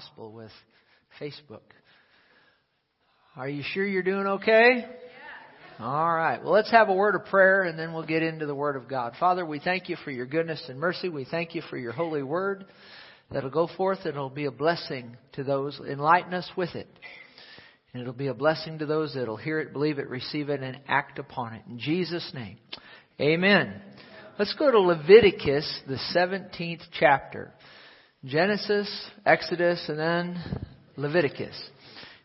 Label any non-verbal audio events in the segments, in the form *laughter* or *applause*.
gospel with Facebook. Are you sure you're doing okay? All right. Well, let's have a word of prayer and then we'll get into the Word of God. Father, we thank you for your goodness and mercy. We thank you for your holy word that'll go forth and it'll be a blessing to those. Enlighten us with it. And it'll be a blessing to those that'll hear it, believe it, receive it, and act upon it. In Jesus' name. Amen. Let's go to Leviticus, the 17th chapter. Genesis, Exodus, and then Leviticus.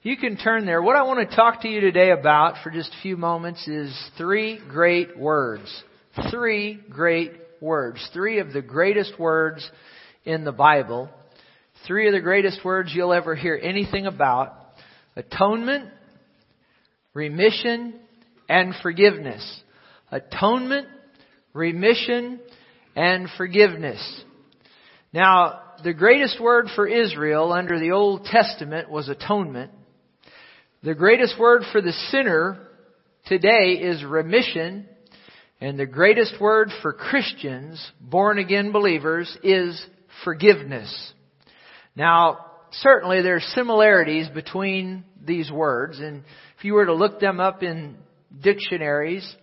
You can turn there. What I want to talk to you today about for just a few moments is three great words. Three great words. Three of the greatest words in the Bible. Three of the greatest words you'll ever hear anything about. Atonement, remission, and forgiveness. Atonement, remission, and forgiveness. Now, the greatest word for Israel under the Old Testament was atonement. The greatest word for the sinner today is remission. And the greatest word for Christians, born again believers, is forgiveness. Now, certainly there are similarities between these words, and if you were to look them up in dictionaries,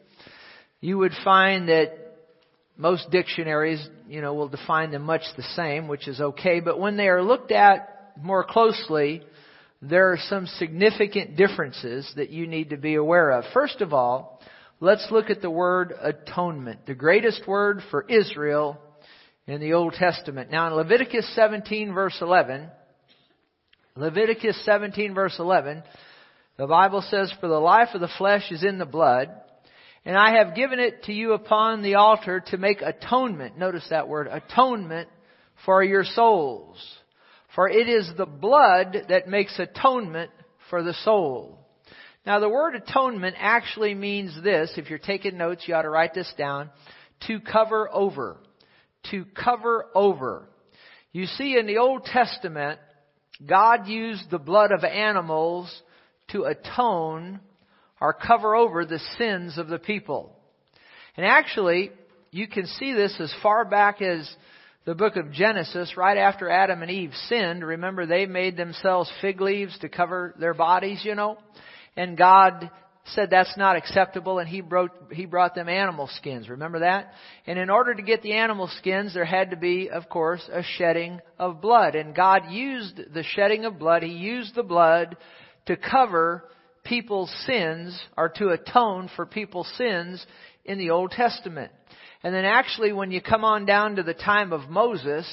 you would find that most dictionaries, you know, we'll define them much the same, which is okay, but when they are looked at more closely, there are some significant differences that you need to be aware of. First of all, let's look at the word atonement, the greatest word for Israel in the Old Testament. Now in Leviticus 17 verse 11, Leviticus 17 verse 11, the Bible says, For the life of the flesh is in the blood, and I have given it to you upon the altar to make atonement. Notice that word, atonement for your souls. For it is the blood that makes atonement for the soul. Now the word atonement actually means this. If you're taking notes, you ought to write this down. To cover over. To cover over. You see in the Old Testament, God used the blood of animals to atone or cover over the sins of the people. And actually, you can see this as far back as the book of Genesis, right after Adam and Eve sinned, remember they made themselves fig leaves to cover their bodies, you know? And God said that's not acceptable and he brought, he brought them animal skins. Remember that? And in order to get the animal skins, there had to be, of course, a shedding of blood. And God used the shedding of blood, He used the blood to cover people's sins or to atone for people's sins in the Old Testament. And then actually when you come on down to the time of Moses,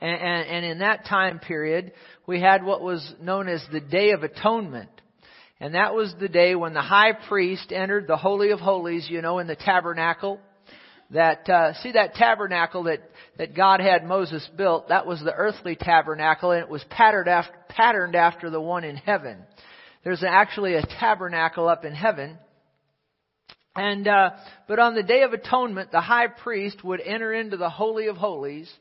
and, and, and in that time period, we had what was known as the Day of Atonement. And that was the day when the high priest entered the Holy of Holies, you know, in the tabernacle. That, uh, see that tabernacle that, that God had Moses built, that was the earthly tabernacle and it was patterned after, patterned after the one in heaven. There's actually a tabernacle up in heaven and uh, but on the day of atonement, the high priest would enter into the holy of holies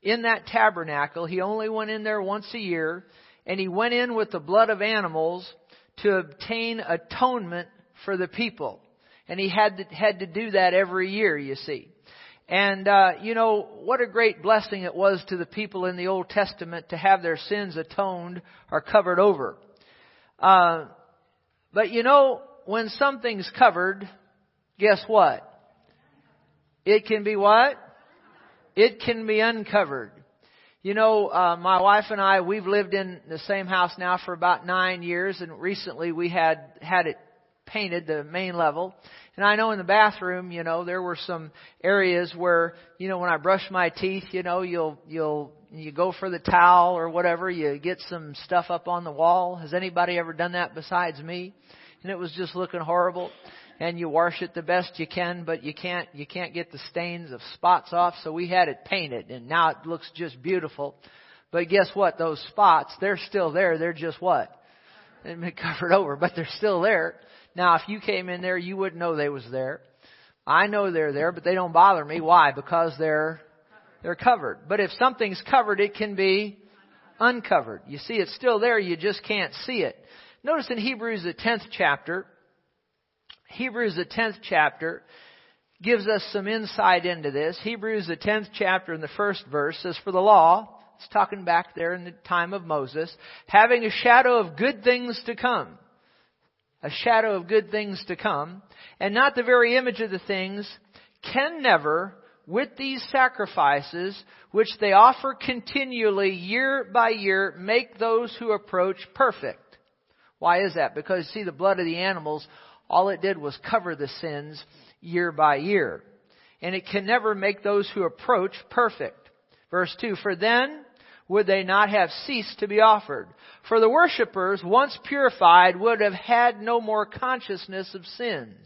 in that tabernacle. He only went in there once a year, and he went in with the blood of animals to obtain atonement for the people. And he had to, had to do that every year, you see. And, uh, you know, what a great blessing it was to the people in the Old Testament to have their sins atoned or covered over. Uh, but you know, when something's covered, guess what? It can be what? It can be uncovered. You know, uh, my wife and I, we've lived in the same house now for about nine years, and recently we had had it painted the main level. And I know in the bathroom, you know, there were some areas where, you know, when I brush my teeth, you know, you'll you'll you go for the towel or whatever, you get some stuff up on the wall. Has anybody ever done that besides me? and it was just looking horrible. And you wash it the best you can but you can't you can't get the stains of spots off. So we had it painted and now it looks just beautiful. But guess what? Those spots they're still there. They're just what? They've been covered over but they're still there now if you came in there you wouldn't know they was there. I know they're there but they don't bother me. Why? Because they're they're covered. But if something's covered it can be uncovered. You see it's still there you just can't see it. Notice in Hebrews, the 10th chapter, Hebrews, the 10th chapter, gives us some insight into this. Hebrews, the 10th chapter, in the first verse says, For the law, it's talking back there in the time of Moses, having a shadow of good things to come. A shadow of good things to come, and not the very image of the things, can never, with these sacrifices, which they offer continually year by year, make those who approach perfect. Why is that? Because see, the blood of the animals, all it did was cover the sins year by year. And it can never make those who approach perfect. Verse 2, For then would they not have ceased to be offered. For the worshippers, once purified, would have had no more consciousness of sins.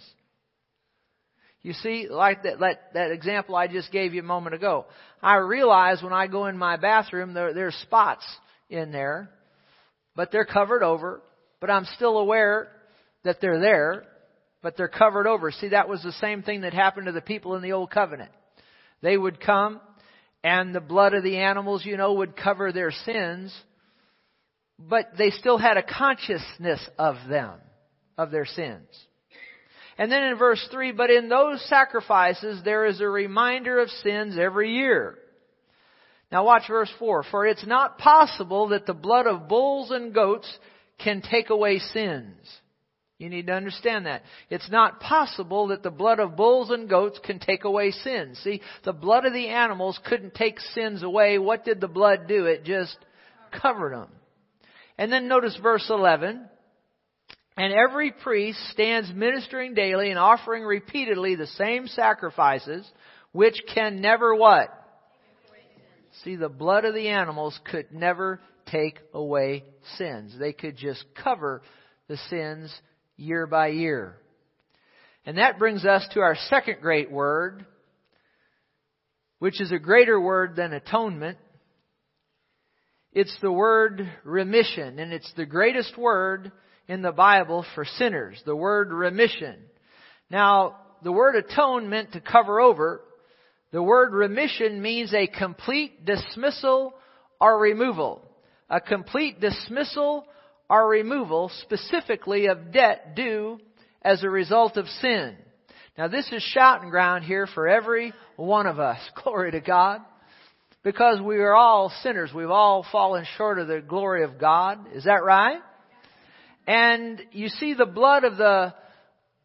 You see, like that, that, that example I just gave you a moment ago. I realize when I go in my bathroom, there, there's spots in there, but they're covered over but I'm still aware that they're there, but they're covered over. See, that was the same thing that happened to the people in the Old Covenant. They would come, and the blood of the animals, you know, would cover their sins, but they still had a consciousness of them, of their sins. And then in verse 3, but in those sacrifices there is a reminder of sins every year. Now watch verse 4. For it's not possible that the blood of bulls and goats can take away sins. You need to understand that. It's not possible that the blood of bulls and goats can take away sins. See, the blood of the animals couldn't take sins away. What did the blood do? It just covered them. And then notice verse 11. And every priest stands ministering daily and offering repeatedly the same sacrifices, which can never what? See, the blood of the animals could never take away sins. They could just cover the sins year by year. And that brings us to our second great word, which is a greater word than atonement. It's the word remission, and it's the greatest word in the Bible for sinners, the word remission. Now, the word atonement to cover over, the word remission means a complete dismissal or removal a complete dismissal or removal specifically of debt due as a result of sin. Now this is shouting ground here for every one of us. *laughs* Glory to God. Because we are all sinners. We've all fallen short of the glory of God. Is that right? And you see the blood of the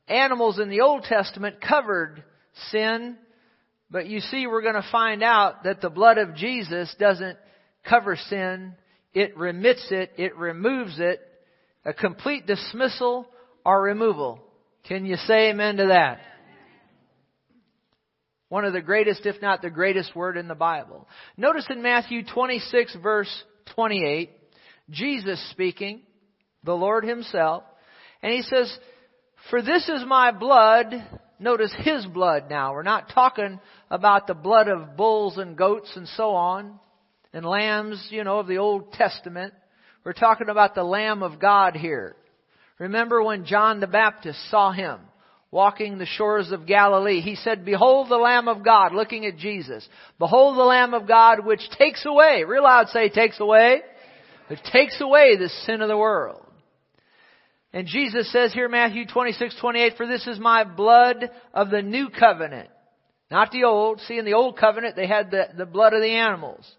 animals in the Old Testament covered sin. But you see we're going to find out that the blood of Jesus doesn't cover sin it remits it, it removes it, a complete dismissal or removal. Can you say amen to that? One of the greatest, if not the greatest word in the Bible. Notice in Matthew 26 verse 28, Jesus speaking, the Lord himself, and he says, for this is my blood, notice his blood now. We're not talking about the blood of bulls and goats and so on and lambs, you know, of the Old Testament. We're talking about the Lamb of God here. Remember when John the Baptist saw him walking the shores of Galilee, he said, Behold the Lamb of God, looking at Jesus. Behold the Lamb of God which takes away, real loud say takes away, which takes away the sin of the world. And Jesus says here, Matthew 26, 28, For this is my blood of the new covenant. Not the old. See, in the old covenant, they had the, the blood of the animals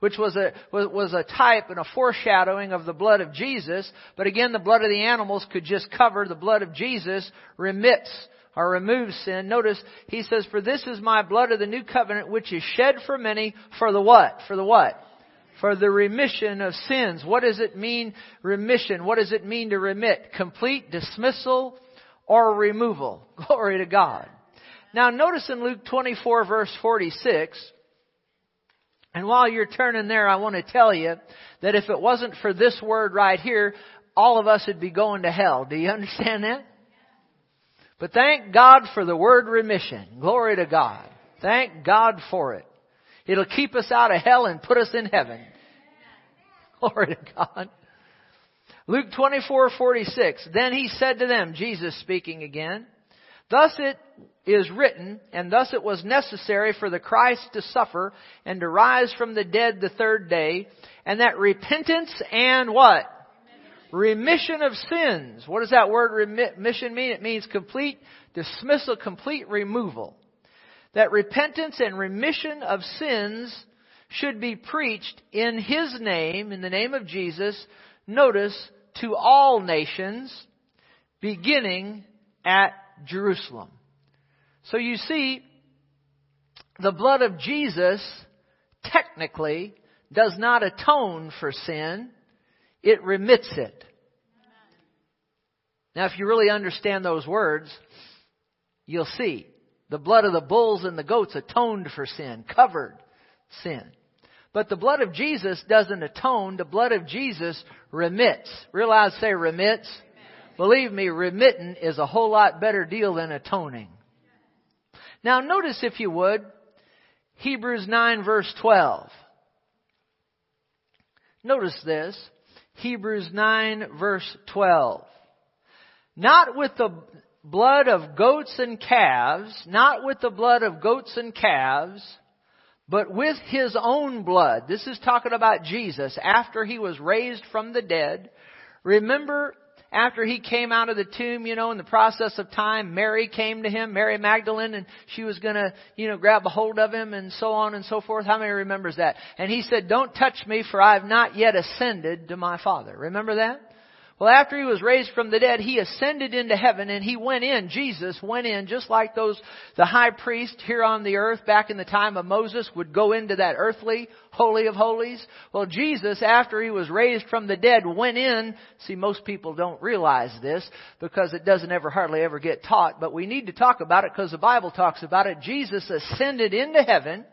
which was a, was a type and a foreshadowing of the blood of Jesus. But again, the blood of the animals could just cover. The blood of Jesus remits or removes sin. Notice, he says, for this is my blood of the new covenant, which is shed for many for the what? For the what? For the remission of sins. What does it mean, remission? What does it mean to remit? Complete dismissal or removal. *laughs* Glory to God. Now notice in Luke 24 verse 46, and while you're turning there, I want to tell you that if it wasn't for this word right here, all of us would be going to hell. Do you *laughs* understand that? But thank God for the word remission. Glory to God. Thank God for it. It'll keep us out of hell and put us in heaven. *laughs* Glory to God. Luke 24:46. Then he said to them, Jesus speaking again, Thus it is written, and thus it was necessary for the Christ to suffer and to rise from the dead the third day, and that repentance and what? Remission of sins. What does that word remission mean? It means complete dismissal, complete removal. That repentance and remission of sins should be preached in His name, in the name of Jesus, notice, to all nations, beginning at Jerusalem. So you see, the blood of Jesus technically does not atone for sin, it remits it. Now, if you really understand those words, you'll see the blood of the bulls and the goats atoned for sin, covered sin. But the blood of Jesus doesn't atone, the blood of Jesus remits. Realize, say remits. Believe me, remitting is a whole lot better deal than atoning. Now notice if you would, Hebrews 9 verse 12. Notice this. Hebrews 9 verse 12. Not with the blood of goats and calves, not with the blood of goats and calves, but with his own blood. This is talking about Jesus after he was raised from the dead. Remember after he came out of the tomb, you know, in the process of time, Mary came to him, Mary Magdalene, and she was gonna, you know, grab a hold of him and so on and so forth. How many remembers that? And he said, don't touch me for I have not yet ascended to my Father. Remember that? Well, after he was raised from the dead, he ascended into heaven and he went in, Jesus went in, just like those, the high priest here on the earth back in the time of Moses would go into that earthly holy of holies. Well, Jesus, after he was raised from the dead, went in. See, most people don't realize this because it doesn't ever hardly ever get taught, but we need to talk about it because the Bible talks about it. Jesus ascended into heaven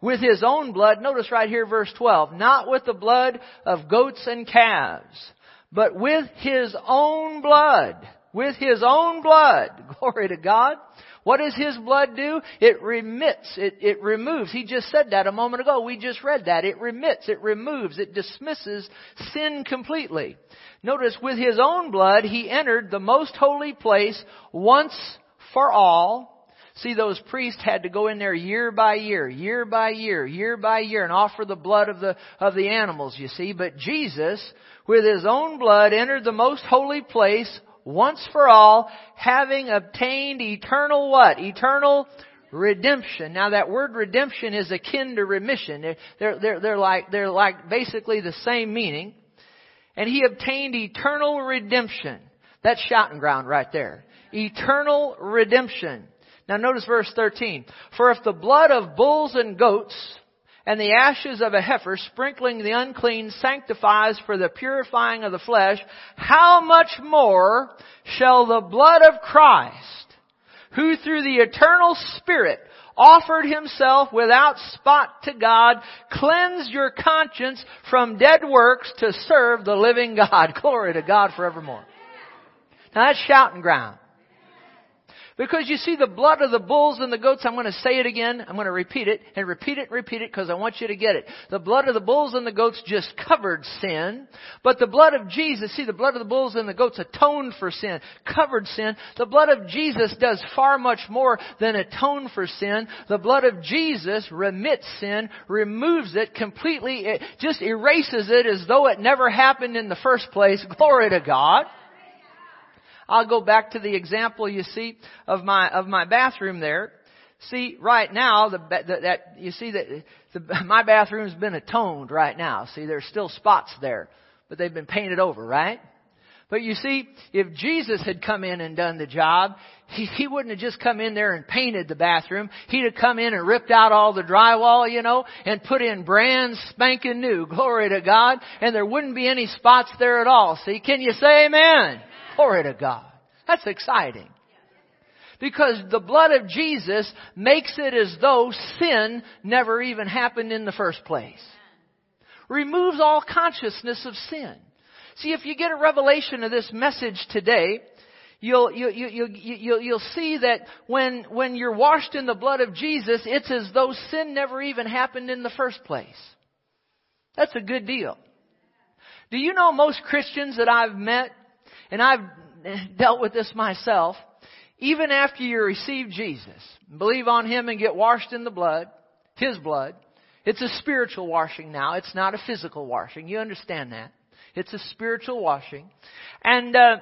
with his own blood. Notice right here verse 12. Not with the blood of goats and calves but with His own blood. With His own blood. *laughs* Glory to God. What does His blood do? It remits, it, it removes. He just said that a moment ago. We just read that. It remits, it removes, it dismisses sin completely. Notice with His own blood, He entered the most holy place once for all See, those priests had to go in there year by year, year by year, year by year, and offer the blood of the, of the animals, you see. But Jesus, with His own blood, entered the most holy place once for all, having obtained eternal what? Eternal redemption. Now that word redemption is akin to remission. They're, they're, they're like, they're like basically the same meaning. And He obtained eternal redemption. That's shouting ground right there. Eternal redemption. Now notice verse 13. For if the blood of bulls and goats and the ashes of a heifer sprinkling the unclean sanctifies for the purifying of the flesh, how much more shall the blood of Christ, who through the eternal Spirit offered himself without spot to God, cleanse your conscience from dead works to serve the living God. *laughs* Glory to God forevermore. Now that's shouting ground. Because you see the blood of the bulls and the goats, I'm going to say it again, I'm going to repeat it, and repeat it and repeat it because I want you to get it. The blood of the bulls and the goats just covered sin, but the blood of Jesus, see the blood of the bulls and the goats atoned for sin, covered sin. The blood of Jesus does far much more than atone for sin. The blood of Jesus remits sin, removes it completely, it just erases it as though it never happened in the first place. Glory to God. I'll go back to the example you see of my of my bathroom there. See, right now, the, the that you see that the, *laughs* my bathroom's been atoned right now. See, there's still spots there, but they've been painted over, right? But you see, if Jesus had come in and done the job, he, he wouldn't have just come in there and painted the bathroom. He'd have come in and ripped out all the drywall, you know, and put in brand spanking new. *laughs* Glory to God. And there wouldn't be any spots there at all. See, can you say amen? Glory to God. That's exciting. Because the blood of Jesus makes it as though sin never even happened in the first place. Removes all consciousness of sin. See, if you get a revelation of this message today, you'll, you, you, you, you, you'll see that when, when you're washed in the blood of Jesus, it's as though sin never even happened in the first place. That's a good deal. Do you know most Christians that I've met, and I've *laughs* dealt with this myself. Even after you receive Jesus, believe on Him and get washed in the blood, His blood, it's a spiritual washing now. It's not a physical washing. You understand that. It's a spiritual washing. And, uh,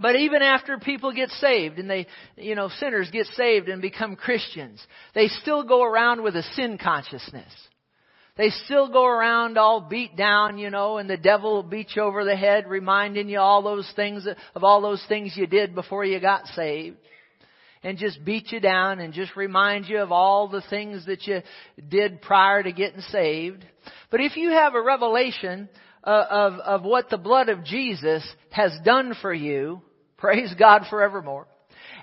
but even after people get saved and they, you know, sinners get saved and become Christians, they still go around with a sin consciousness. They still go around all beat down, you know, and the devil will beat you over the head, reminding you all those things, of all those things you did before you got saved. And just beat you down and just remind you of all the things that you did prior to getting saved. But if you have a revelation uh, of, of what the blood of Jesus has done for you, praise God forevermore,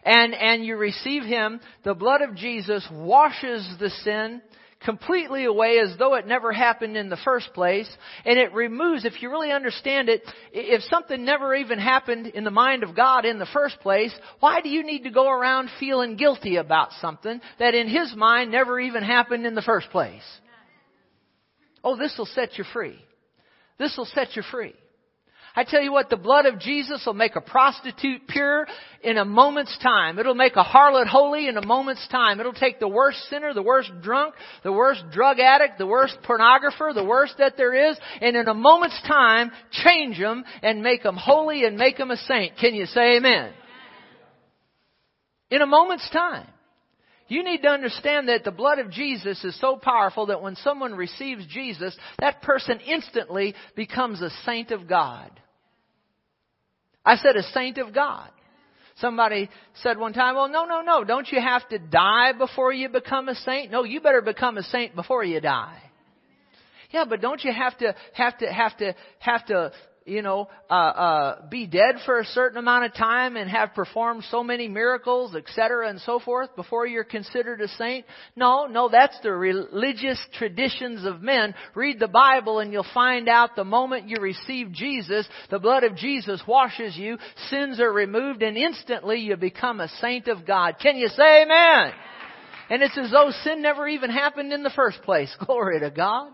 and, and you receive Him, the blood of Jesus washes the sin completely away as though it never happened in the first place. And it removes, if you really understand it, if something never even happened in the mind of God in the first place, why do you need to go around feeling guilty about something that in His mind never even happened in the first place? Oh, this will set you free. This will set you free. I tell you what, the blood of Jesus will make a prostitute pure in a moment's time. It'll make a harlot holy in a moment's time. It'll take the worst sinner, the worst drunk, the worst drug addict, the worst pornographer, the worst that there is, and in a moment's time, change them and make them holy and make them a saint. Can you say amen? In a moment's time. You need to understand that the blood of Jesus is so powerful that when someone receives Jesus, that person instantly becomes a saint of God. I said a saint of God. Somebody said one time, well, no, no, no, don't you have to die before you become a saint? No, you better become a saint before you die. Yeah, but don't you have to, have to, have to, have to you know, uh, uh, be dead for a certain amount of time and have performed so many miracles, etc., and so forth before you're considered a saint? No, no, that's the religious traditions of men. Read the Bible and you'll find out the moment you receive Jesus, the blood of Jesus washes you, sins are removed, and instantly you become a saint of God. Can you say amen? And it's as though sin never even happened in the first place. *laughs* Glory to God.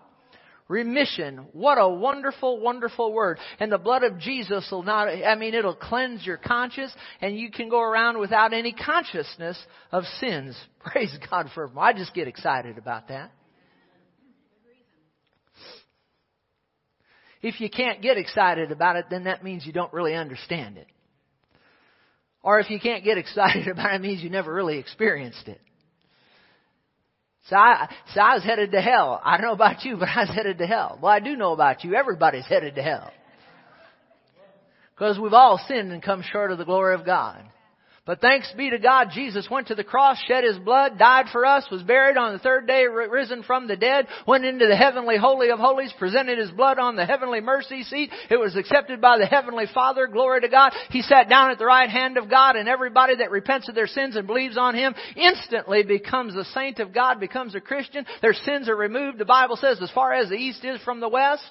Remission. What a wonderful, wonderful word. And the blood of Jesus will not, I mean, it'll cleanse your conscience and you can go around without any consciousness of sins. *laughs* Praise God for, it. I just get excited about that. If you can't get excited about it, then that means you don't really understand it. Or if you can't get *laughs* excited about it, it means you never really experienced it. So I, so I was headed to hell. I don't know about you, but I was headed to hell. Well, I do know about you. Everybody's headed to hell. Because we've all sinned and come short of the glory of God. But thanks be to God, Jesus went to the cross, shed His blood, died for us, was buried on the third day, risen from the dead, went into the heavenly holy of holies, presented His blood on the heavenly mercy seat. It was accepted by the heavenly Father. Glory to God. He sat down at the right hand of God and everybody that repents of their sins and believes on Him instantly becomes a saint of God, becomes a Christian. Their sins are removed. The Bible says as far as the east is from the west,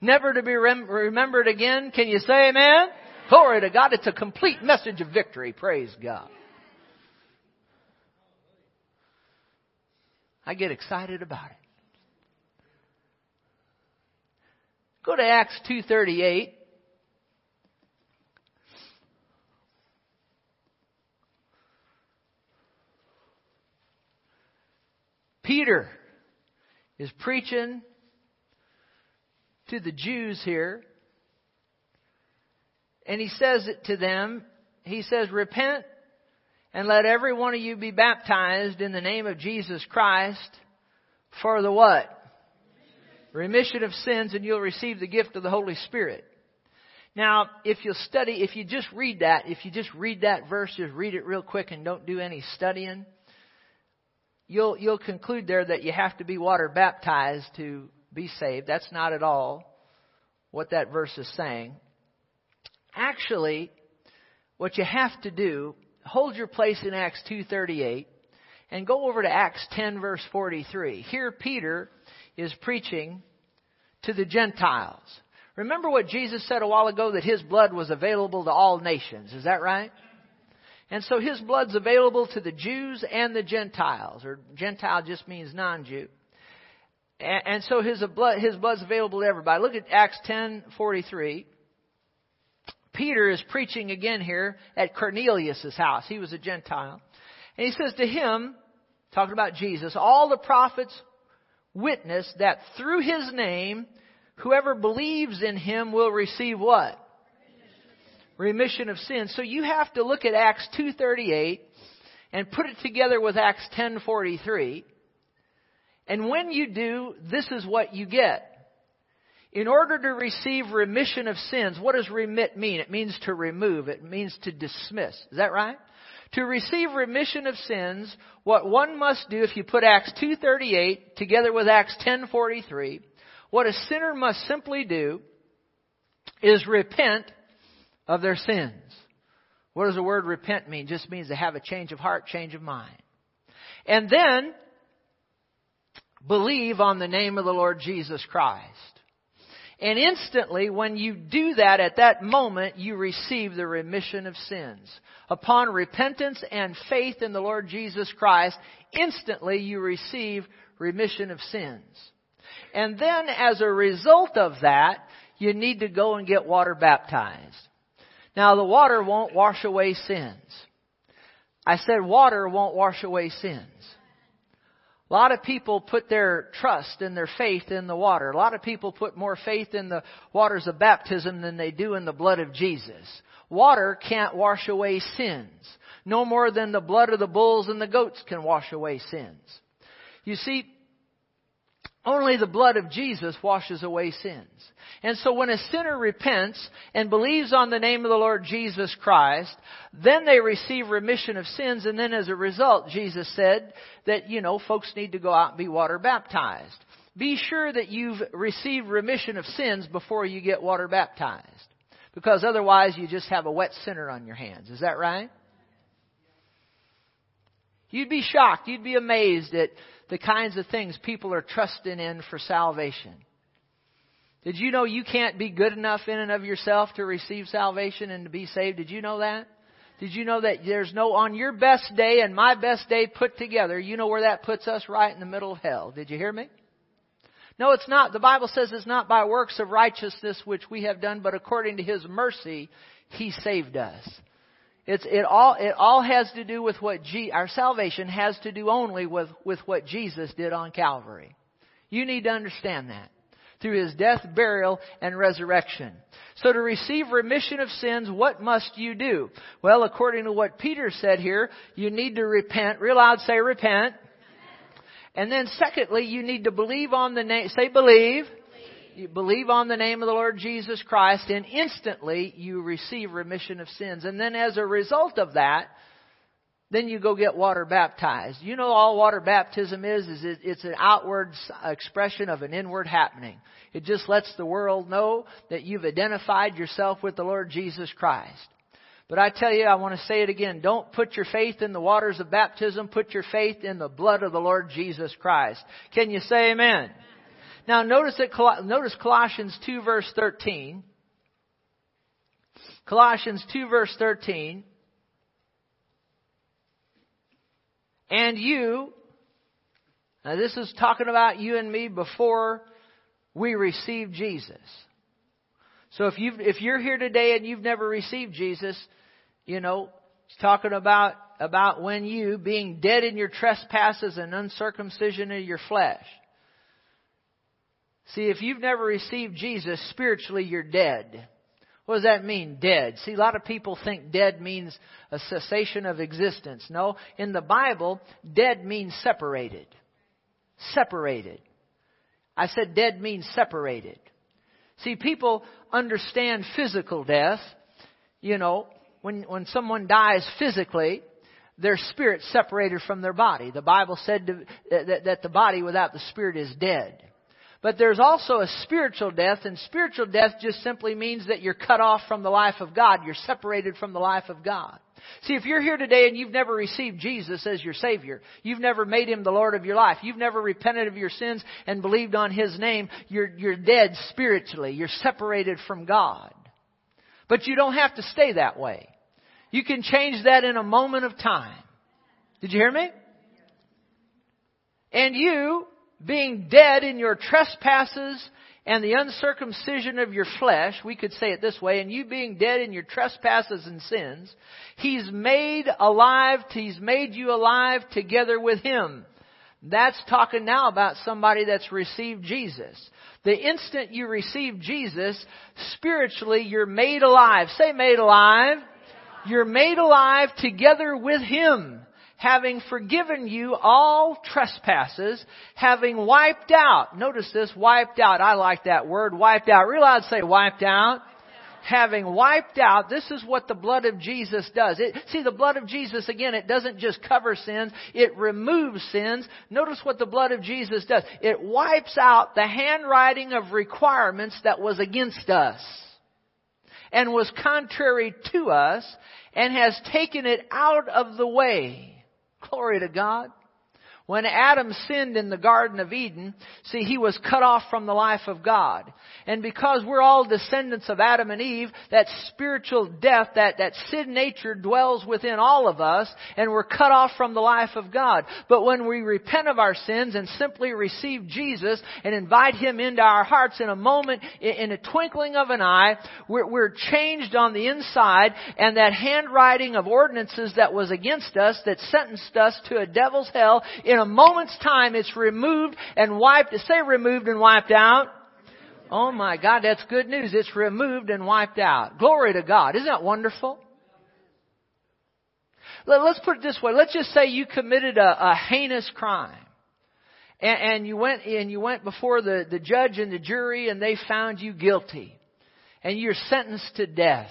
never to be rem- remembered again. Can you say amen? Glory to God. It's a complete message of victory. Praise God. I get excited about it. Go to Acts 238. Peter is preaching to the Jews here. And he says it to them. He says, Repent and let every one of you be baptized in the name of Jesus Christ for the what? Remission of sins and you'll receive the gift of the Holy Spirit. Now, if you'll study, if you just read that, if you just read that verse, just read it real quick and don't do any studying, you'll, you'll conclude there that you have to be water baptized to be saved. That's not at all what that verse is saying. Actually, what you have to do, hold your place in Acts 2.38 and go over to Acts 10 verse 43. Here Peter is preaching to the Gentiles. Remember what Jesus said a while ago that his blood was available to all nations. Is that right? And so his blood's available to the Jews and the Gentiles, or Gentile just means non-Jew. And, so his blood, his blood's available to everybody. Look at Acts 10:43. Peter is preaching again here at Cornelius' house. He was a Gentile. And he says to him, talking about Jesus, all the prophets witness that through his name, whoever believes in him will receive what? Remission of sins. So you have to look at Acts 2.38 and put it together with Acts 10.43 And when you do, this is what you get. In order to receive remission of sins, what does remit mean? It means to remove. It means to dismiss. Is that right? To receive remission of sins, what one must do if you put Acts 2.38 together with Acts 10.43, what a sinner must simply do is repent of their sins. What does the word repent mean? It just means to have a change of heart, change of mind. And then believe on the name of the Lord Jesus Christ. And instantly, when you do that, at that moment, you receive the remission of sins. Upon repentance and faith in the Lord Jesus Christ, instantly you receive remission of sins. And then, as a result of that, you need to go and get water baptized. Now, the water won't wash away sins. I said water won't wash away sins. A lot of people put their trust and their faith in the water. A lot of people put more faith in the waters of baptism than they do in the blood of Jesus. Water can't wash away sins. No more than the blood of the bulls and the goats can wash away sins. You see, only the blood of Jesus washes away sins. And so when a sinner repents and believes on the name of the Lord Jesus Christ, then they receive remission of sins and then as a result, Jesus said that, you know, folks need to go out and be water baptized. Be sure that you've received remission of sins before you get water baptized. Because otherwise you just have a wet sinner on your hands. Is that right? You'd be shocked. You'd be amazed at the kinds of things people are trusting in for salvation. Did you know you can't be good enough in and of yourself to receive salvation and to be saved? Did you know that? Did you know that there's no, on your best day and my best day put together, you know where that puts us right in the middle of hell. Did you hear me? No, it's not. The Bible says it's not by works of righteousness which we have done, but according to His mercy, He saved us. It's, it all, it all has to do with what, G, our salvation has to do only with, with what Jesus did on Calvary. You need to understand that. Through His death, burial, and resurrection. So to receive remission of sins, what must you do? Well, according to what Peter said here, you need to repent. Real loud say repent. And then secondly, you need to believe on the name, say believe you believe on the name of the Lord Jesus Christ, and instantly you receive remission of sins. And then as a result of that, then you go get water baptized. You know all water baptism is, is it, it's an outward expression of an inward happening. It just lets the world know that you've identified yourself with the Lord Jesus Christ. But I tell you, I want to say it again. Don't put your faith in the waters of baptism. Put your faith in the blood of the Lord Jesus Christ. Can you say amen? Now notice that, notice Colossians 2 verse 13. Colossians 2 verse 13. And you, now this is talking about you and me before we received Jesus. So if you if you're here today and you've never received Jesus, you know, it's talking about about when you being dead in your trespasses and uncircumcision of your flesh. See, if you've never received Jesus, spiritually you're dead. What does that mean, dead? See, a lot of people think dead means a cessation of existence. No, in the Bible, dead means separated. Separated. I said dead means separated. See, people understand physical death. You know, when, when someone dies physically, their spirit separated from their body. The Bible said to, that, that the body without the spirit is dead. But there's also a spiritual death, and spiritual death just simply means that you're cut off from the life of God. You're separated from the life of God. See, if you're here today and you've never received Jesus as your Savior, you've never made Him the Lord of your life, you've never repented of your sins and believed on His name, you're, you're dead spiritually. You're separated from God. But you don't have to stay that way. You can change that in a moment of time. Did you hear me? And you being dead in your trespasses and the uncircumcision of your flesh, we could say it this way, and you being dead in your trespasses and sins, He's made alive, He's made you alive together with Him. That's talking now about somebody that's received Jesus. The instant you receive Jesus, spiritually you're made alive. Say made alive. You're made alive together with Him having forgiven you all trespasses, having wiped out, notice this, wiped out, I like that word, wiped out. Real loud say wiped out having wiped out, this is what the blood of Jesus does. It, see, the blood of Jesus, again, it doesn't just cover sins, it removes sins. Notice what the blood of Jesus does. It wipes out the handwriting of requirements that was against us and was contrary to us and has taken it out of the way. Glory to God. When Adam sinned in the Garden of Eden, see, he was cut off from the life of God. And because we're all descendants of Adam and Eve, that spiritual death, that, that sin nature dwells within all of us, and we're cut off from the life of God. But when we repent of our sins and simply receive Jesus and invite Him into our hearts in a moment, in a twinkling of an eye, we're, we're changed on the inside, and that handwriting of ordinances that was against us, that sentenced us to a devil's hell, in a moment's time, it's removed and wiped. Say removed and wiped out. Oh my God, that's good news. It's removed and wiped out. Glory to God. Isn't that wonderful? Let's put it this way. Let's just say you committed a, a heinous crime. And, and, you went and you went before the, the judge and the jury and they found you guilty. And you're sentenced to death.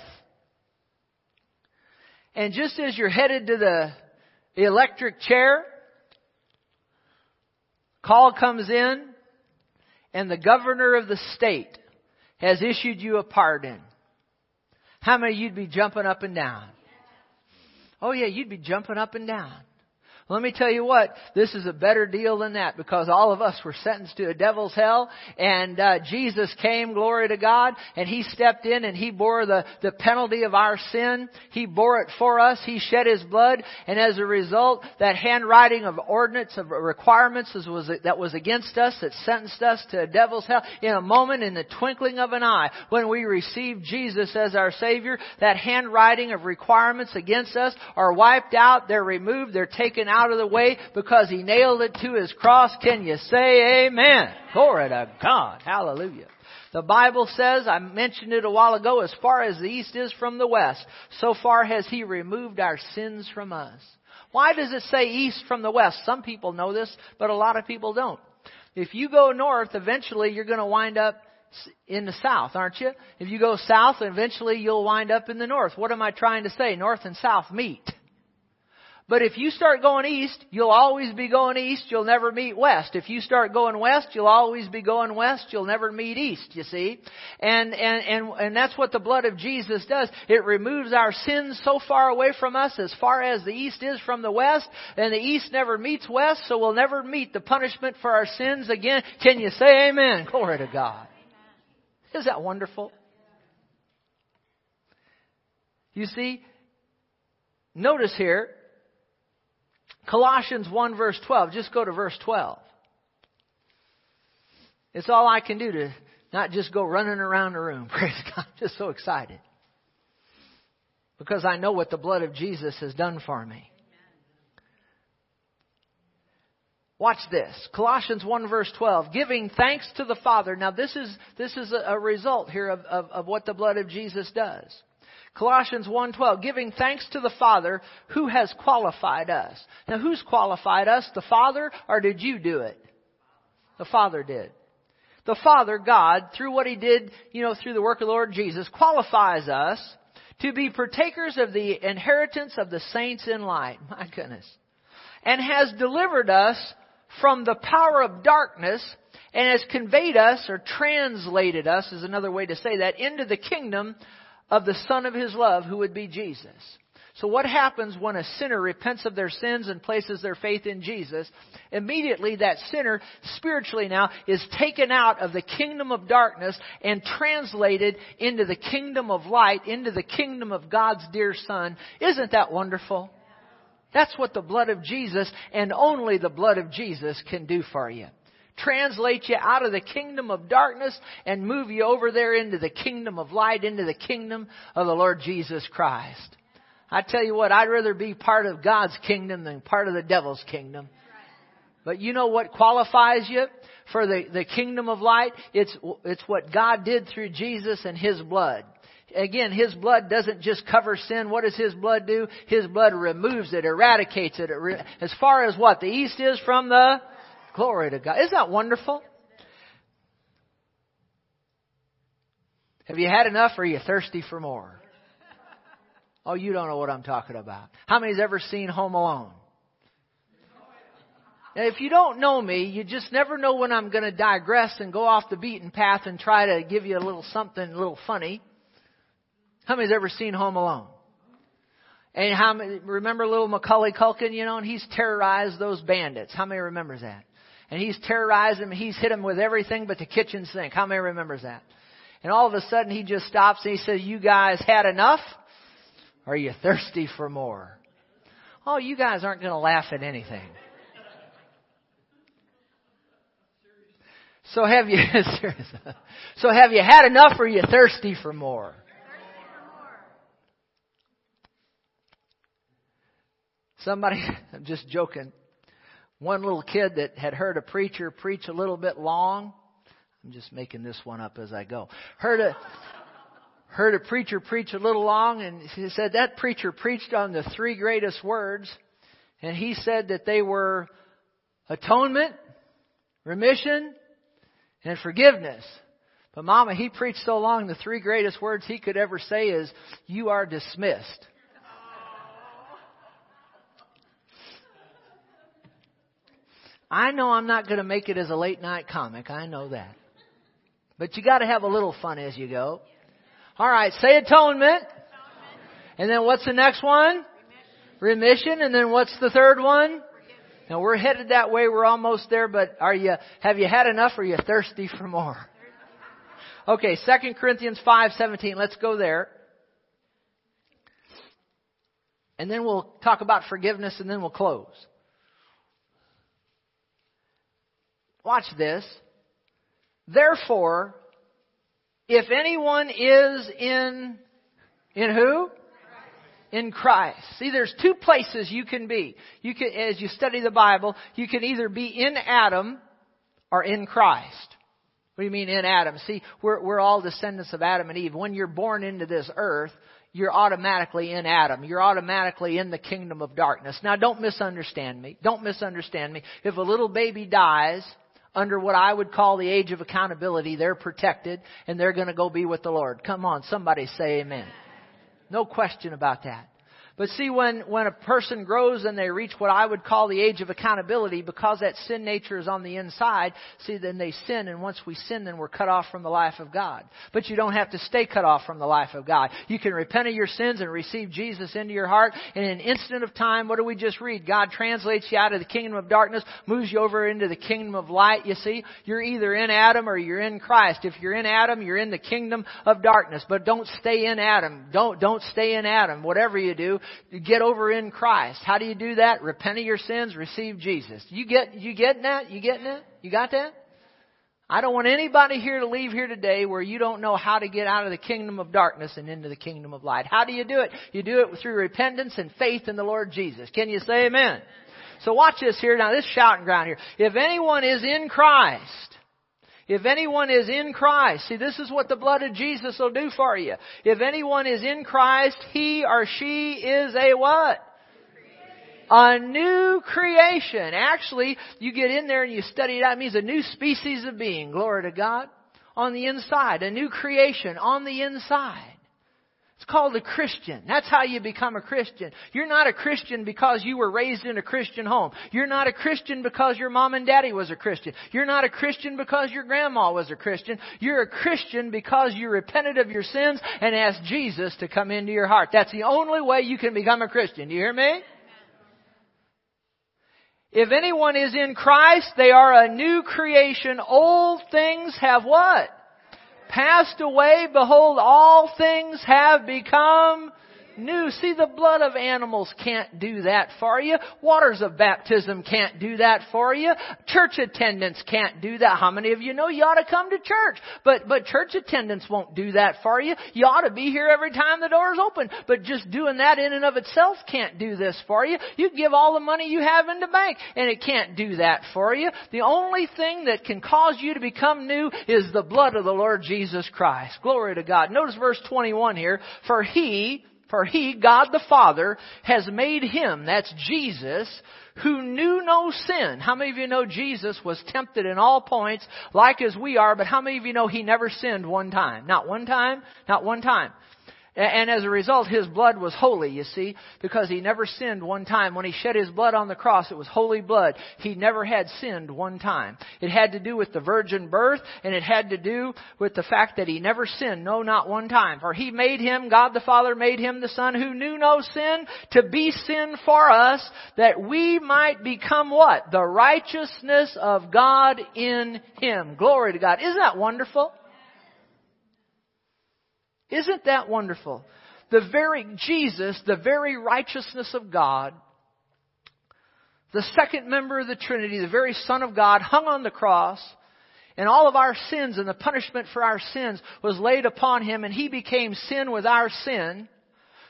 And just as you're headed to the electric chair, Call comes in, and the governor of the state has issued you a pardon. How many you'd be jumping up and down? Oh yeah, you'd be jumping up and down. Let me tell you what, this is a better deal than that because all of us were sentenced to a devil's hell and uh, Jesus came, glory to God, and He stepped in and He bore the, the penalty of our sin. He bore it for us. He shed His blood and as a result, that handwriting of ordinance, of requirements was, that was against us, that sentenced us to a devil's hell, in a moment, in the twinkling of an eye, when we receive Jesus as our Savior, that handwriting of requirements against us are wiped out, they're removed, they're taken out out of the way because he nailed it to his cross. Can you say amen? Glory to God. Hallelujah. The Bible says, I mentioned it a while ago, as far as the east is from the west, so far has he removed our sins from us. Why does it say east from the west? Some people know this, but a lot of people don't. If you go north, eventually you're going to wind up in the south, aren't you? If you go south, eventually you'll wind up in the north. What am I trying to say? North and south meet. But if you start going east, you'll always be going east, you'll never meet west. If you start going west, you'll always be going west, you'll never meet east, you see. And, and, and, and that's what the blood of Jesus does. It removes our sins so far away from us as far as the east is from the west, and the east never meets west, so we'll never meet the punishment for our sins again. Can you say amen? Glory to God. Is that wonderful? You see, notice here, Colossians 1 verse 12. Just go to verse 12. It's all I can do to not just go running around the room. *laughs* Praise God. I'm just so excited. Because I know what the blood of Jesus has done for me. Watch this. Colossians 1 verse 12. Giving thanks to the Father. Now this is, this is a result here of, of, of what the blood of Jesus does. Colossians 1:12, giving thanks to the Father who has qualified us. Now who's qualified us? The Father or did you do it? The Father did. The Father, God, through what He did, you know, through the work of the Lord Jesus, qualifies us to be partakers of the inheritance of the saints in light. My goodness. And has delivered us from the power of darkness and has conveyed us or translated us is another way to say that into the kingdom of the Son of His love, who would be Jesus. So what happens when a sinner repents of their sins and places their faith in Jesus? Immediately that sinner, spiritually now, is taken out of the kingdom of darkness and translated into the kingdom of light, into the kingdom of God's dear Son. Isn't that wonderful? That's what the blood of Jesus and only the blood of Jesus can do for you translate you out of the kingdom of darkness and move you over there into the kingdom of light, into the kingdom of the Lord Jesus Christ. I tell you what, I'd rather be part of God's kingdom than part of the devil's kingdom. But you know what qualifies you for the, the kingdom of light? It's, it's what God did through Jesus and His blood. Again, His blood doesn't just cover sin. What does His blood do? His blood removes it, eradicates it. As far as what? The east is from the glory to God. Isn't that wonderful? Have you had enough or are you thirsty for more? Oh, you don't know what I'm talking about. How many's ever seen Home Alone? Now, if you don't know me, you just never know when I'm going to digress and go off the beaten path and try to give you a little something a little funny. How many's ever seen Home Alone? And how many remember little Macaulay Culkin, you know, and he's terrorized those bandits. How many remembers that? And he's terrorized them, he's hit them with everything but the kitchen sink. How many remembers that? And all of a sudden he just stops and he says, You guys had enough? Are you thirsty for more? Oh, you guys aren't going to laugh at anything. So have you *laughs* so have you had enough or are you thirsty for more? Somebody, *laughs* I'm just joking. One little kid that had heard a preacher preach a little bit long. I'm just making this one up as I go. Heard a heard a preacher preach a little long, and he said that preacher preached on the three greatest words, and he said that they were atonement, remission, and forgiveness. But Mama, he preached so long, the three greatest words he could ever say is, "You are dismissed." I know I'm not going to make it as a late night comic. I know that. But you got to have a little fun as you go. All right, say atonement. And then what's the next one? Remission. And then what's the third one? Now we're headed that way. We're almost there, but are you, have you had enough or are you thirsty for more? Okay, 2 Corinthians 5:17. Let's go there. And then we'll talk about forgiveness and then we'll close. Watch this. Therefore, if anyone is in, in who? In Christ. See, there's two places you can be. You can, as you study the Bible, you can either be in Adam or in Christ. What do you mean in Adam? See, we're, we're all descendants of Adam and Eve. When you're born into this earth, you're automatically in Adam. You're automatically in the kingdom of darkness. Now don't misunderstand me. Don't misunderstand me. If a little baby dies, under what I would call the age of accountability, they're protected and they're going to go be with the Lord. Come on, somebody say amen. No question about that. But see, when, when a person grows and they reach what I would call the age of accountability, because that sin nature is on the inside, see, then they sin, and once we sin, then we're cut off from the life of God. But you don't have to stay cut off from the life of God. You can repent of your sins and receive Jesus into your heart, in an instant of time, what do we just read? God translates you out of the kingdom of darkness, moves you over into the kingdom of light, you see? You're either in Adam or you're in Christ. If you're in Adam, you're in the kingdom of darkness. But don't stay in Adam. Don't, don't stay in Adam. Whatever you do, get over in Christ. How do you do that? Repent of your sins, receive Jesus. You get, you getting that? You getting that? You got that? I don't want anybody here to leave here today where you don't know how to get out of the kingdom of darkness and into the kingdom of light. How do you do it? You do it through repentance and faith in the Lord Jesus. Can you say amen? So watch this here now, this shouting ground here. If anyone is in Christ, if anyone is in Christ, see this is what the blood of Jesus will do for you. If anyone is in Christ, he or she is a what? A new creation. Actually, you get in there and you study it out. It means a new species of being. Glory to God. On the inside. A new creation on the inside. It's called a Christian. That's how you become a Christian. You're not a Christian because you were raised in a Christian home. You're not a Christian because your mom and daddy was a Christian. You're not a Christian because your grandma was a Christian. You're a Christian because you repented of your sins and asked Jesus to come into your heart. That's the only way you can become a Christian. Do you hear me? If anyone is in Christ, they are a new creation. Old things have what? Passed away, behold, all things have become new. See, the blood of animals can't do that for you. Waters of baptism can't do that for you. Church attendance can't do that. How many of you know you ought to come to church? But, but church attendance won't do that for you. You ought to be here every time the door's open. But just doing that in and of itself can't do this for you. You give all the money you have in the bank and it can't do that for you. The only thing that can cause you to become new is the blood of the Lord Jesus Christ. Glory to God. Notice verse 21 here. For he, for he, God the Father, has made him, that's Jesus, who knew no sin. How many of you know Jesus was tempted in all points, like as we are, but how many of you know he never sinned one time? Not one time, not one time. And as a result, his blood was holy, you see, because he never sinned one time. When he shed his blood on the cross, it was holy blood. He never had sinned one time. It had to do with the virgin birth, and it had to do with the fact that he never sinned, no, not one time. For he made him, God the Father made him the Son who knew no sin, to be sin for us, that we might become what? The righteousness of God in him. Glory to God. Isn't that wonderful? Isn't that wonderful? The very Jesus, the very righteousness of God, the second member of the Trinity, the very Son of God, hung on the cross, and all of our sins and the punishment for our sins was laid upon him, and he became sin with our sin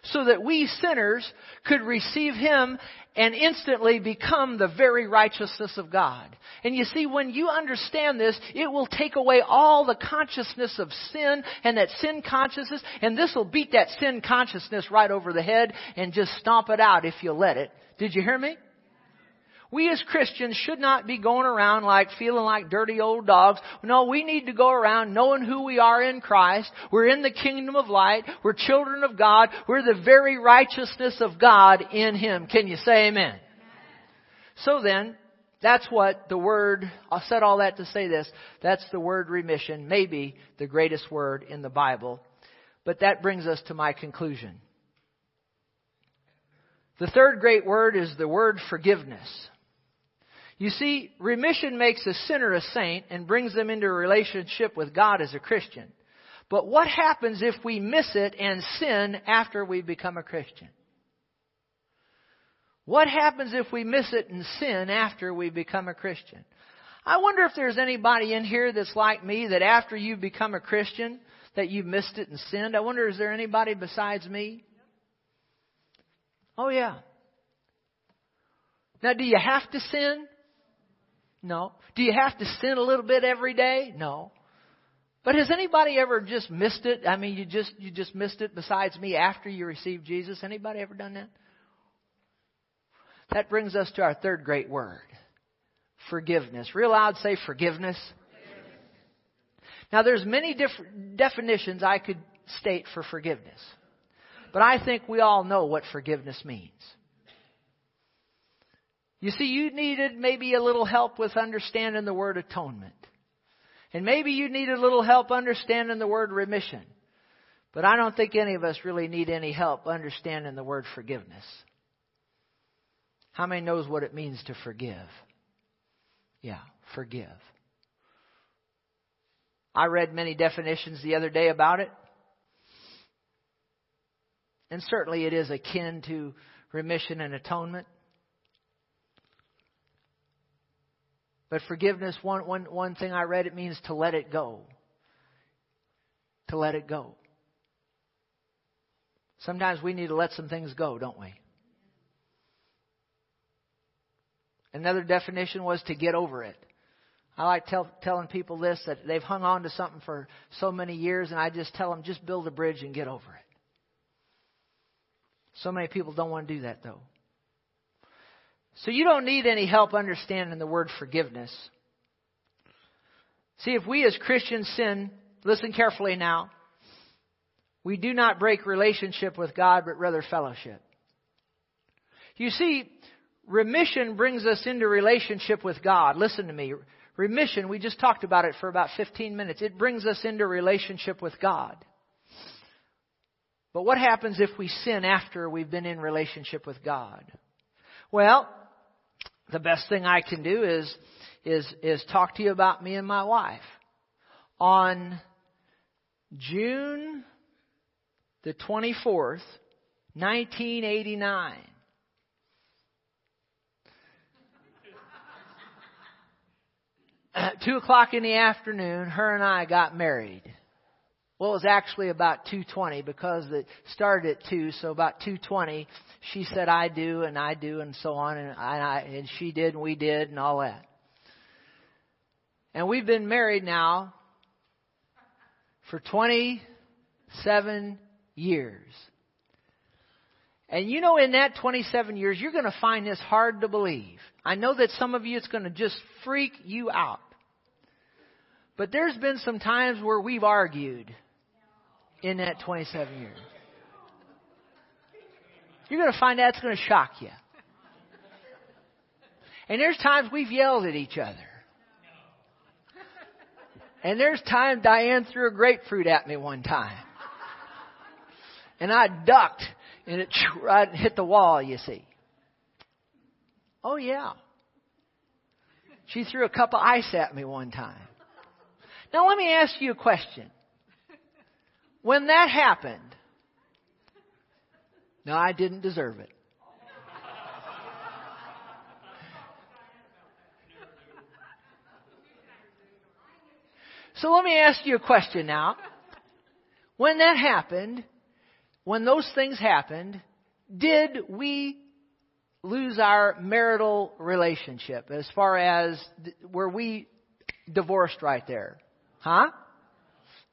so that we sinners could receive Him and instantly become the very righteousness of God. And you see, when you understand this, it will take away all the consciousness of sin and that sin consciousness, and this will beat that sin consciousness right over the head and just stomp it out if you let it. Did you hear me? We as Christians should not be going around like feeling like dirty old dogs. No, we need to go around knowing who we are in Christ. We're in the kingdom of light. We're children of God. We're the very righteousness of God in Him. Can you say amen? So then, that's what the word, I said all that to say this, that's the word remission, maybe the greatest word in the Bible. But that brings us to my conclusion. The third great word is the word forgiveness. You see, remission makes a sinner a saint and brings them into a relationship with God as a Christian. But what happens if we miss it and sin after we become a Christian? What happens if we miss it and sin after we become a Christian? I wonder if there's anybody in here that's like me that after you become a Christian that you missed it and sinned. I wonder is there anybody besides me? Oh yeah. Now do you have to sin? No. Do you have to sin a little bit every day? No. But has anybody ever just missed it? I mean, you just you just missed it besides me after you received Jesus? Anybody ever done that? That brings us to our third great word. Forgiveness. Real loud say forgiveness. Now there's many different definitions I could state for forgiveness. But I think we all know what forgiveness means. You see, you needed maybe a little help with understanding the word atonement. And maybe you needed a little help understanding the word remission. But I don't think any of us really need any help understanding the word forgiveness. How many knows what it means to forgive? Yeah, forgive. I read many definitions the other day about it. And certainly it is akin to remission and atonement. But forgiveness, one, one, one thing I read, it means to let it go. To let it go. Sometimes we need to let some things go, don't we? Another definition was to get over it. I like tell, telling people this that they've hung on to something for so many years, and I just tell them just build a bridge and get over it. So many people don't want to do that, though. So you don't need any help understanding the word forgiveness. See, if we as Christians sin, listen carefully now, we do not break relationship with God, but rather fellowship. You see, remission brings us into relationship with God. Listen to me. Remission, we just talked about it for about 15 minutes. It brings us into relationship with God. But what happens if we sin after we've been in relationship with God? Well, the best thing I can do is is is talk to you about me and my wife. On June the 24th, 1989. *laughs* At two o'clock in the afternoon, her and I got married. Well, it was actually about 2:20 because it started at two, so about 2:20, she said I do and I do and so on, and I and she did and we did and all that. And we've been married now for 27 years. And you know, in that 27 years, you're going to find this hard to believe. I know that some of you, it's going to just freak you out. But there's been some times where we've argued in that 27 years. You're going to find that's going to shock you. And there's times we've yelled at each other. And there's time Diane threw a grapefruit at me one time. And I ducked and it hit the wall, you see. Oh yeah. She threw a cup of ice at me one time. Now let me ask you a question. When that happened, no, I didn't deserve it. So let me ask you a question now. When that happened, when those things happened, did we lose our marital relationship as far as were we divorced right there? Huh?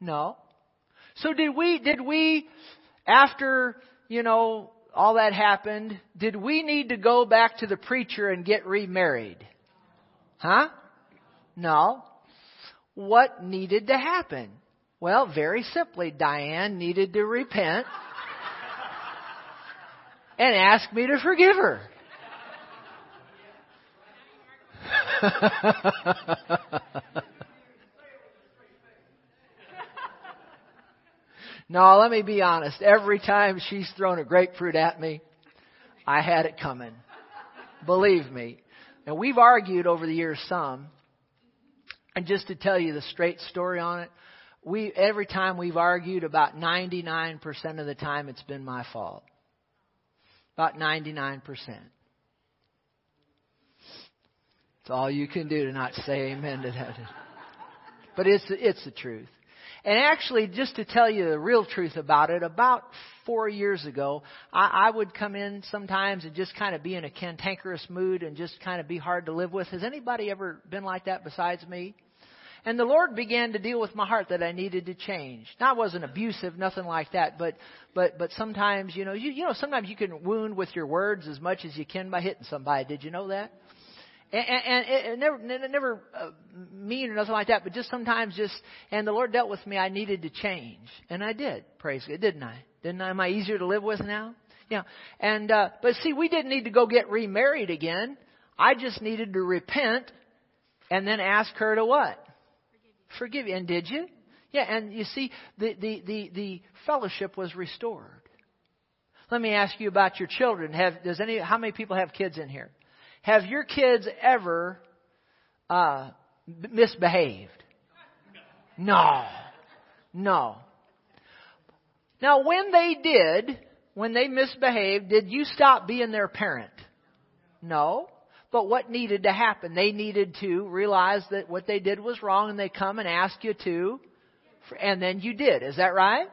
No. So did we, did we, after, you know, all that happened, did we need to go back to the preacher and get remarried? Huh? No. What needed to happen? Well, very simply, Diane needed to repent and ask me to forgive her. *laughs* No, let me be honest. Every time she's thrown a grapefruit at me, I had it coming. Believe me. And we've argued over the years some. And just to tell you the straight story on it, we every time we've argued about 99% of the time it's been my fault. About 99%. It's all you can do to not say amen to that. But it's it's the truth. And actually, just to tell you the real truth about it, about four years ago, I, I would come in sometimes and just kind of be in a cantankerous mood and just kind of be hard to live with. Has anybody ever been like that besides me? And the Lord began to deal with my heart that I needed to change. Now, I wasn't abusive, nothing like that, but but but sometimes, you know, you you know, sometimes you can wound with your words as much as you can by hitting somebody. Did you know that? And, and, and never, never uh, mean or nothing like that, but just sometimes just, and the Lord dealt with me, I needed to change. And I did, praise God, didn't I? Didn't I? Am I easier to live with now? Yeah. And, uh, but see, we didn't need to go get remarried again. I just needed to repent and then ask her to what? Forgive you. And did you? Yeah, and you see, the, the, the, the fellowship was restored. Let me ask you about your children. Have, does any, how many people have kids in here? Have your kids ever uh, misbehaved? No. No. Now, when they did, when they misbehaved, did you stop being their parent? No. But what needed to happen? They needed to realize that what they did was wrong and they come and ask you to, and then you did. Is that right?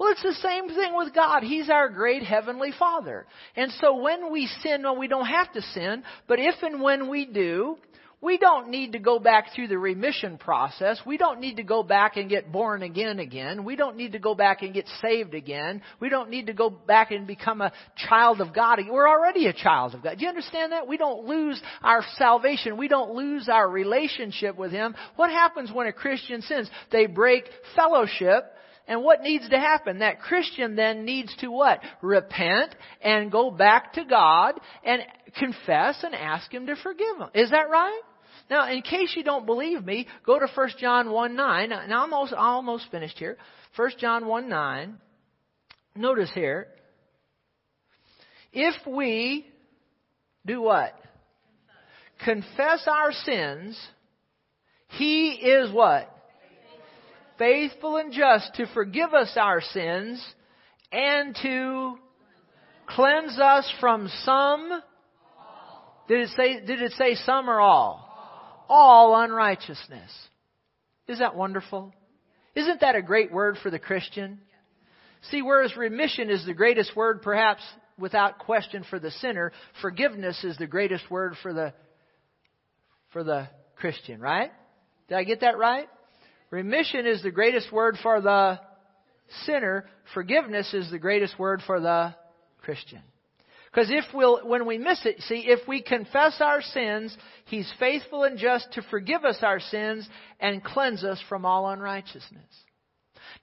Well, it's the same thing with God. He's our great heavenly Father. And so when we sin, well, we don't have to sin, but if and when we do, we don't need to go back through the remission process. We don't need to go back and get born again again. We don't need to go back and get saved again. We don't need to go back and become a child of God. We're already a child of God. Do you understand that? We don't lose our salvation. We don't lose our relationship with Him. What happens when a Christian sins? They break fellowship and what needs to happen? That Christian then needs to what? Repent and go back to God and confess and ask Him to forgive him. Is that right? Now, in case you don't believe me, go to 1 John 1 9. Now, I'm almost, almost finished here. 1 John 1 9. Notice here. If we do what? Confess, Confess our sins, He is what? Faithful and just to forgive us our sins and to cleanse us from some. Did it say, did it say some or all? All unrighteousness. Is that wonderful? Isn't that a great word for the Christian? See, whereas remission is the greatest word, perhaps without question, for the sinner, forgiveness is the greatest word for the, for the Christian, right? Did I get that right? Remission is the greatest word for the sinner. Forgiveness is the greatest word for the Christian. Because if we'll, when we miss it, see, if we confess our sins, He's faithful and just to forgive us our sins and cleanse us from all unrighteousness.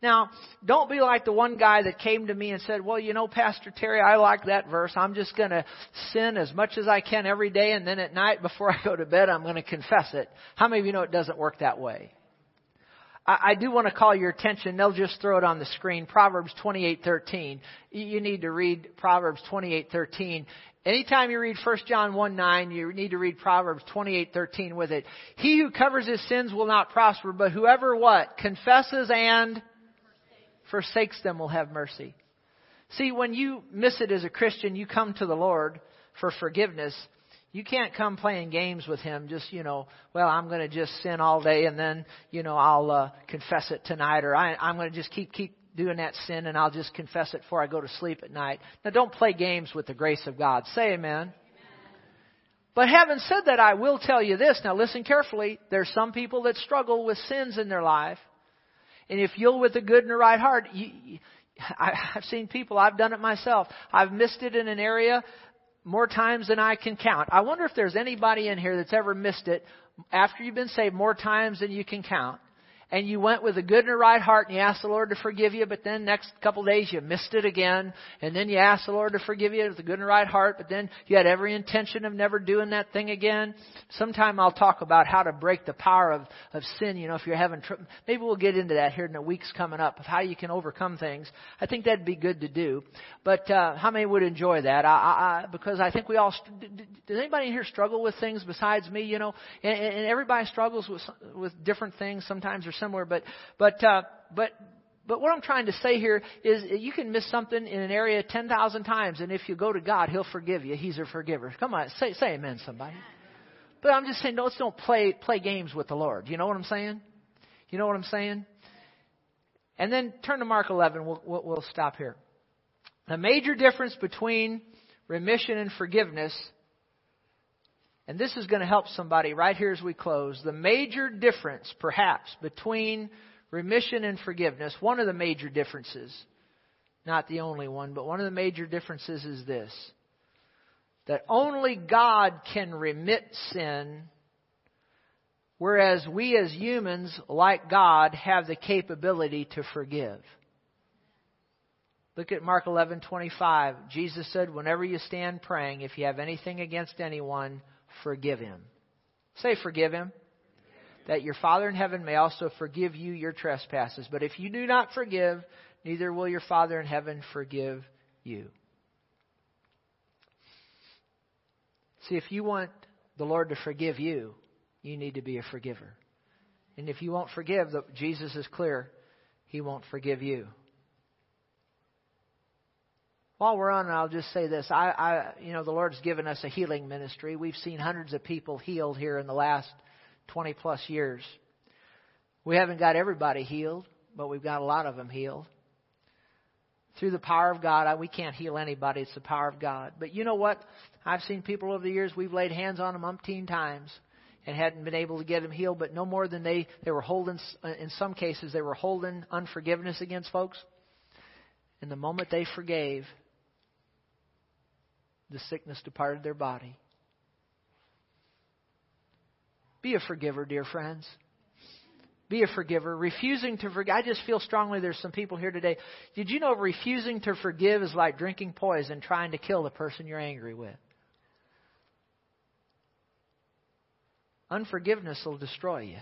Now, don't be like the one guy that came to me and said, well, you know, Pastor Terry, I like that verse. I'm just going to sin as much as I can every day and then at night before *laughs* I go to bed, I'm going to confess it. How many of you know it doesn't work that way? I, do want to call your attention. They'll just throw it on the screen. Proverbs 28:13. You need to read Proverbs 28:13. Anytime you read 1 John 1 9, you need to read Proverbs 28:13 with it. He who covers his sins will not prosper, but whoever what confesses and forsakes them will have mercy. See, when you miss it as a Christian, you come to the Lord for forgiveness. You can't come playing games with Him. Just you know, well, I'm going to just sin all day, and then you know I'll uh, confess it tonight, or I, I'm going to just keep keep doing that sin, and I'll just confess it before I go to sleep at night. Now, don't play games with the grace of God. Say Amen. But having said that, I will tell you this. Now listen carefully. There's some people that struggle with sins in their life. And if you'll with a good and a right heart, you, I, I've seen people, I've done it myself. I've missed it in an area more times than I can count. I wonder if there's anybody in here that's ever missed it after you've been saved more times than you can count and you went with a good and a right heart and you asked the Lord to forgive you, but then next couple of days you missed it again, and then you asked the Lord to forgive you with a good and a right heart, but then you had every intention of never doing that thing again. Sometime I'll talk about how to break the power of, of sin, you know, if you're having trouble. Maybe we'll get into that here in the weeks coming up, of how you can overcome things. I think that'd be good to do. But, uh, how many would enjoy that? I, I, I, because I think we all, does anybody here struggle with things besides me, you know? And, and everybody struggles with, with different things. Sometimes there's similar, but but uh, but but what I'm trying to say here is you can miss something in an area 10,000 times, and if you go to God, He'll forgive you. He's a forgiver. Come on, say, say amen, somebody. But I'm just saying, let's don't play, play games with the Lord. You know what I'm saying? You know what I'm saying? And then turn to Mark 11. We'll, we'll, we'll stop here. The major difference between remission and forgiveness and this is going to help somebody right here as we close. The major difference, perhaps, between remission and forgiveness, one of the major differences, not the only one, but one of the major differences is this that only God can remit sin, whereas we as humans, like God, have the capability to forgive. Look at Mark 11:25. Jesus said, "Whenever you stand praying, if you have anything against anyone, forgive him. Say, forgive him. That your Father in heaven may also forgive you your trespasses. But if you do not forgive, neither will your Father in heaven forgive you. See, if you want the Lord to forgive you, you need to be a forgiver. And if you won't forgive, Jesus is clear, He won't forgive you. While we're on, I'll just say this. I, I, you know, the Lord's given us a healing ministry. We've seen hundreds of people healed here in the last 20 plus years. We haven't got everybody healed, but we've got a lot of them healed. Through the power of God, we can't heal anybody. It's the power of God. But you know what? I've seen people over the years, we've laid hands on them umpteen times and hadn't been able to get them healed, but no more than they, they were holding, uh, in some cases, they were holding unforgiveness against folks. And the moment they forgave, the sickness departed their body. Be a forgiver, dear friends. Be a forgiver. Refusing to forgive. I just feel strongly there's some people here today. Did you know refusing to forgive is like drinking poison, trying to kill the person you're angry with? Unforgiveness will destroy you.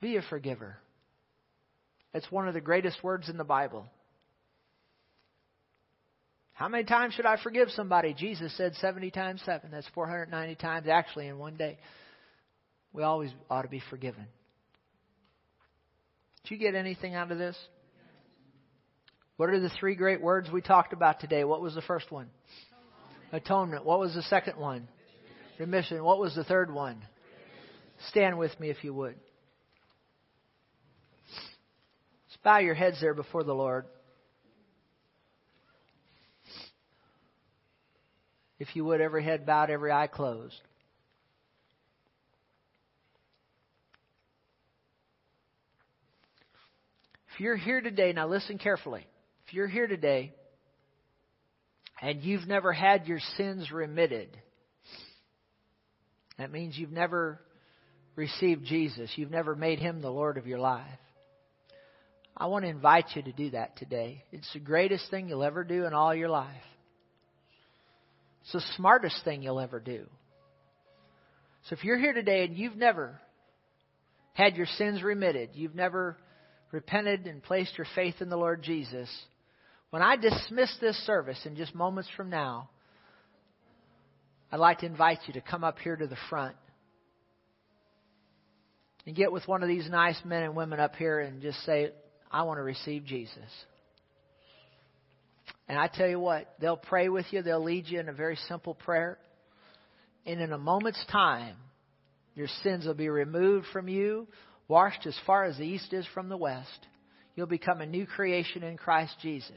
Be a forgiver. It's one of the greatest words in the Bible. How many times should I forgive somebody? Jesus said 70 times 7. That's 490 times actually in one day. We always ought to be forgiven. Did you get anything out of this? What are the three great words we talked about today? What was the first one? Atonement. What was the second one? Remission. What was the third one? Stand with me if you would. Let's bow your heads there before the Lord. If you would, every head bowed, every eye closed. If you're here today, now listen carefully. If you're here today and you've never had your sins remitted, that means you've never received Jesus. You've never made him the Lord of your life. I want to invite you to do that today. It's the greatest thing you'll ever do in all your life. It's the smartest thing you'll ever do. So if you're here today and you've never had your sins remitted, you've never repented and placed your faith in the Lord Jesus, when I dismiss this service in just moments from now, I'd like to invite you to come up here to the front and get with one of these nice men and women up here and just say, I want to receive Jesus. And I tell you what, they'll pray with you, they'll lead you in a very simple prayer. And in a moment's time, your sins will be removed from you, washed as far as the east is from the west. You'll become a new creation in Christ Jesus.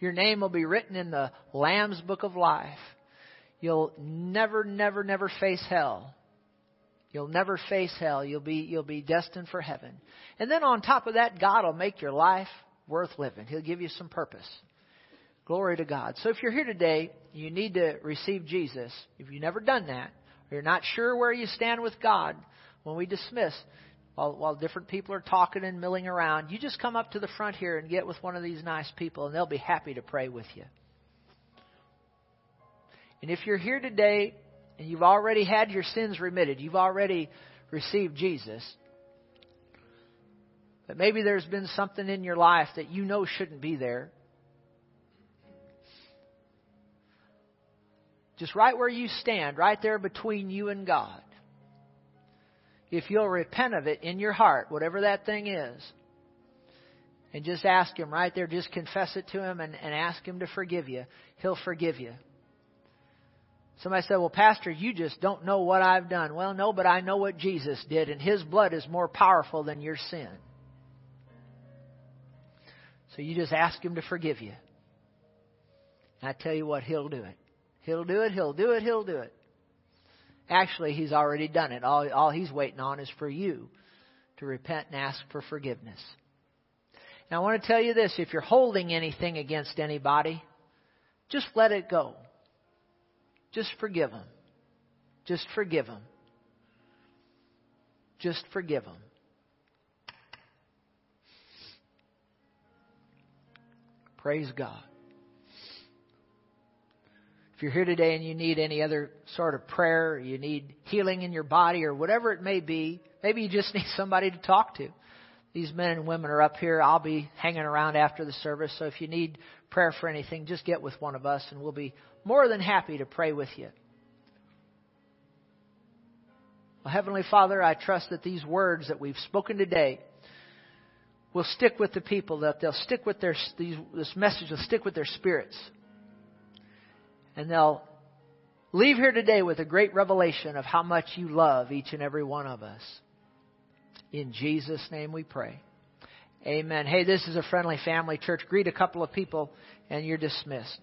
Your name will be written in the Lamb's book of life. You'll never, never, never face hell. You'll never face hell. You'll be, you'll be destined for heaven. And then on top of that, God will make your life worth living. He'll give you some purpose. Glory to God. So if you're here today, you need to receive Jesus. If you've never done that, or you're not sure where you stand with God, when we dismiss, while, while different people are talking and milling around, you just come up to the front here and get with one of these nice people, and they'll be happy to pray with you. And if you're here today and you've already had your sins remitted, you've already received Jesus, but maybe there's been something in your life that you know shouldn't be there. Just right where you stand, right there between you and God. If you'll repent of it in your heart, whatever that thing is, and just ask Him right there, just confess it to Him and, and ask Him to forgive you, He'll forgive you. Somebody said, Well, Pastor, you just don't know what I've done. Well, no, but I know what Jesus did, and His blood is more powerful than your sin. So you just ask Him to forgive you. And I tell you what, He'll do it. He'll do it, He'll do it, He'll do it. Actually, He's already done it. All, all He's waiting on is for you to repent and ask for forgiveness. Now, I want to tell you this if you're holding anything against anybody, just let it go. Just forgive them. Just forgive them. Just forgive them. Praise God. If you're here today and you need any other sort of prayer, you need healing in your body or whatever it may be, maybe you just *laughs* need somebody to talk to. These men and women are up here. I'll be hanging around after the service. So if you need prayer for anything, just get with one of us and we'll be more than happy to pray with you. Well, Heavenly Father, I trust that these words that we've spoken today will stick with the people, that they'll stick with their, these, this message will stick with their spirits. And they'll leave here today with a great revelation of how much you love each and every one of us. In Jesus' name we pray. Amen. Hey, this is a friendly family church. Greet a couple of people and you're dismissed.